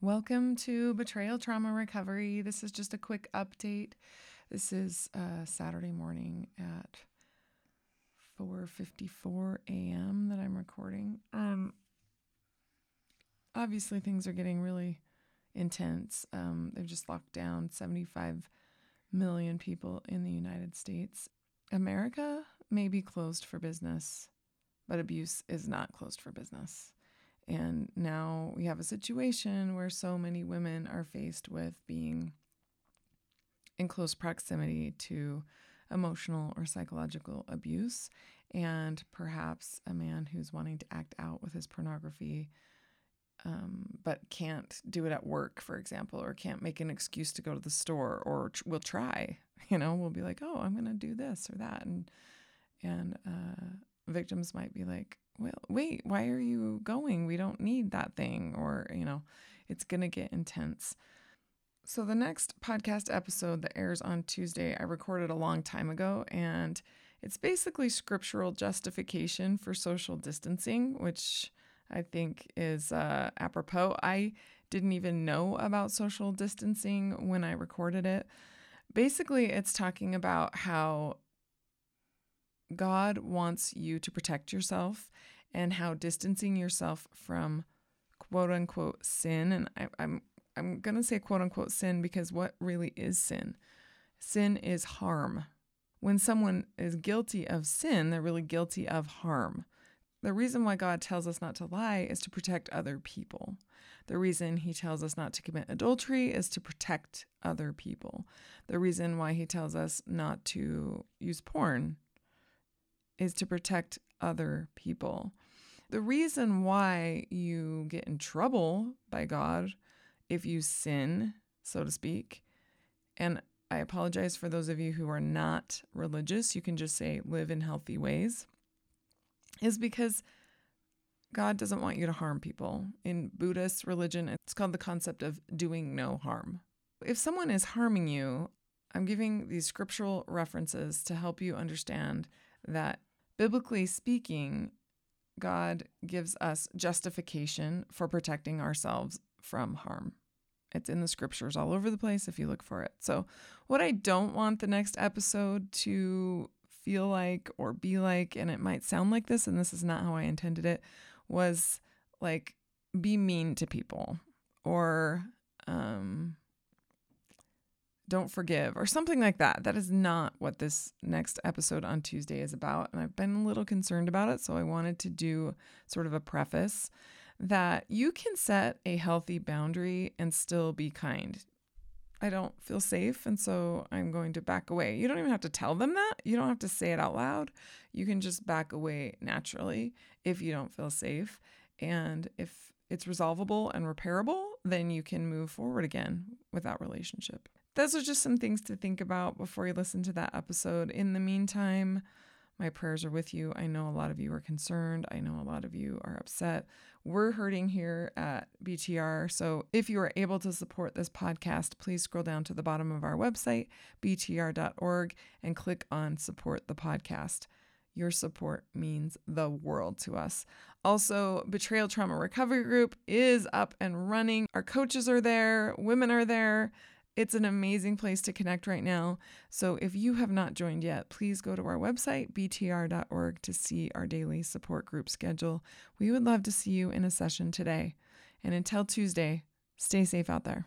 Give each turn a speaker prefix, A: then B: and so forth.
A: Welcome to Betrayal Trauma Recovery. This is just a quick update. This is uh, Saturday morning at 4:54 a.m. that I'm recording. Um, obviously, things are getting really intense. Um, they've just locked down 75 million people in the United States. America may be closed for business, but abuse is not closed for business. And now we have a situation where so many women are faced with being in close proximity to emotional or psychological abuse, and perhaps a man who's wanting to act out with his pornography. Um, but can't do it at work, for example, or can't make an excuse to go to the store, or tr- will try. You know, we'll be like, "Oh, I'm going to do this or that," and and uh, victims might be like, well, wait, why are you going? We don't need that thing. Or, you know, it's going to get intense. So, the next podcast episode that airs on Tuesday, I recorded a long time ago, and it's basically scriptural justification for social distancing, which I think is uh, apropos. I didn't even know about social distancing when I recorded it. Basically, it's talking about how God wants you to protect yourself and how distancing yourself from quote unquote sin, and I, I'm I'm gonna say quote unquote sin because what really is sin? Sin is harm. When someone is guilty of sin, they're really guilty of harm. The reason why God tells us not to lie is to protect other people. The reason he tells us not to commit adultery is to protect other people. The reason why he tells us not to use porn is to protect other people. The reason why you get in trouble by God if you sin, so to speak, and I apologize for those of you who are not religious, you can just say live in healthy ways, is because God doesn't want you to harm people. In Buddhist religion, it's called the concept of doing no harm. If someone is harming you, I'm giving these scriptural references to help you understand that biblically speaking, God gives us justification for protecting ourselves from harm. It's in the scriptures all over the place if you look for it. So, what I don't want the next episode to feel like or be like, and it might sound like this, and this is not how I intended it, was like be mean to people or um, don't forgive or something like that. That is not what this next episode on Tuesday is about. And I've been a little concerned about it. So I wanted to do sort of a preface that you can set a healthy boundary and still be kind. I don't feel safe. And so I'm going to back away. You don't even have to tell them that. You don't have to say it out loud. You can just back away naturally if you don't feel safe. And if it's resolvable and repairable, then you can move forward again with that relationship those are just some things to think about before you listen to that episode. In the meantime, my prayers are with you. I know a lot of you are concerned. I know a lot of you are upset. We're hurting here at BTR. So if you are able to support this podcast, please scroll down to the bottom of our website, btr.org, and click on support the podcast. Your support means the world to us. Also, Betrayal Trauma Recovery Group is up and running. Our coaches are there, women are there. It's an amazing place to connect right now. So if you have not joined yet, please go to our website, btr.org, to see our daily support group schedule. We would love to see you in a session today. And until Tuesday, stay safe out there.